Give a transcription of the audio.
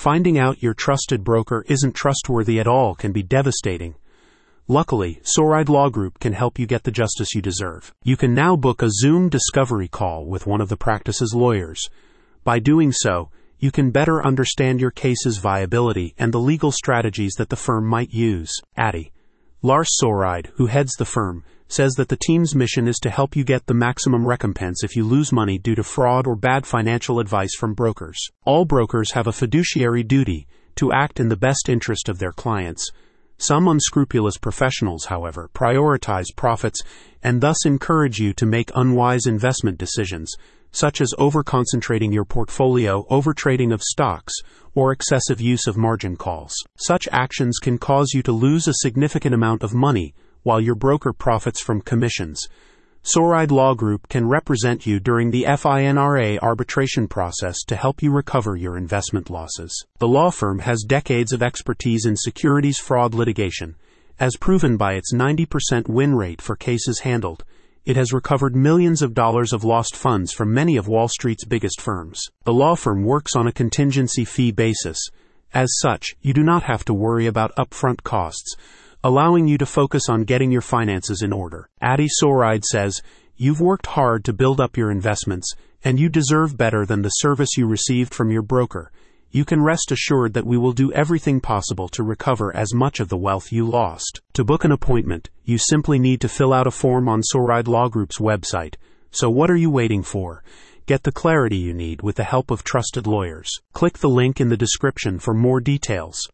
Finding out your trusted broker isn't trustworthy at all can be devastating. Luckily, Soreide Law Group can help you get the justice you deserve. You can now book a Zoom discovery call with one of the practice's lawyers. By doing so, you can better understand your case's viability and the legal strategies that the firm might use. Addy. Lars Soreide, who heads the firm, says that the team's mission is to help you get the maximum recompense if you lose money due to fraud or bad financial advice from brokers. All brokers have a fiduciary duty to act in the best interest of their clients. Some unscrupulous professionals, however, prioritize profits and thus encourage you to make unwise investment decisions, such as overconcentrating your portfolio, overtrading of stocks, or excessive use of margin calls. Such actions can cause you to lose a significant amount of money while your broker profits from commissions. Soreide Law Group can represent you during the FINRA arbitration process to help you recover your investment losses. The law firm has decades of expertise in securities fraud litigation, as proven by its 90% win rate for cases handled. It has recovered millions of dollars of lost funds from many of Wall Street's biggest firms. The law firm works on a contingency fee basis. As such, you do not have to worry about upfront costs allowing you to focus on getting your finances in order. Adi Soreide says, You've worked hard to build up your investments, and you deserve better than the service you received from your broker. You can rest assured that we will do everything possible to recover as much of the wealth you lost. To book an appointment, you simply need to fill out a form on Soreide Law Group's website. So what are you waiting for? Get the clarity you need with the help of trusted lawyers. Click the link in the description for more details.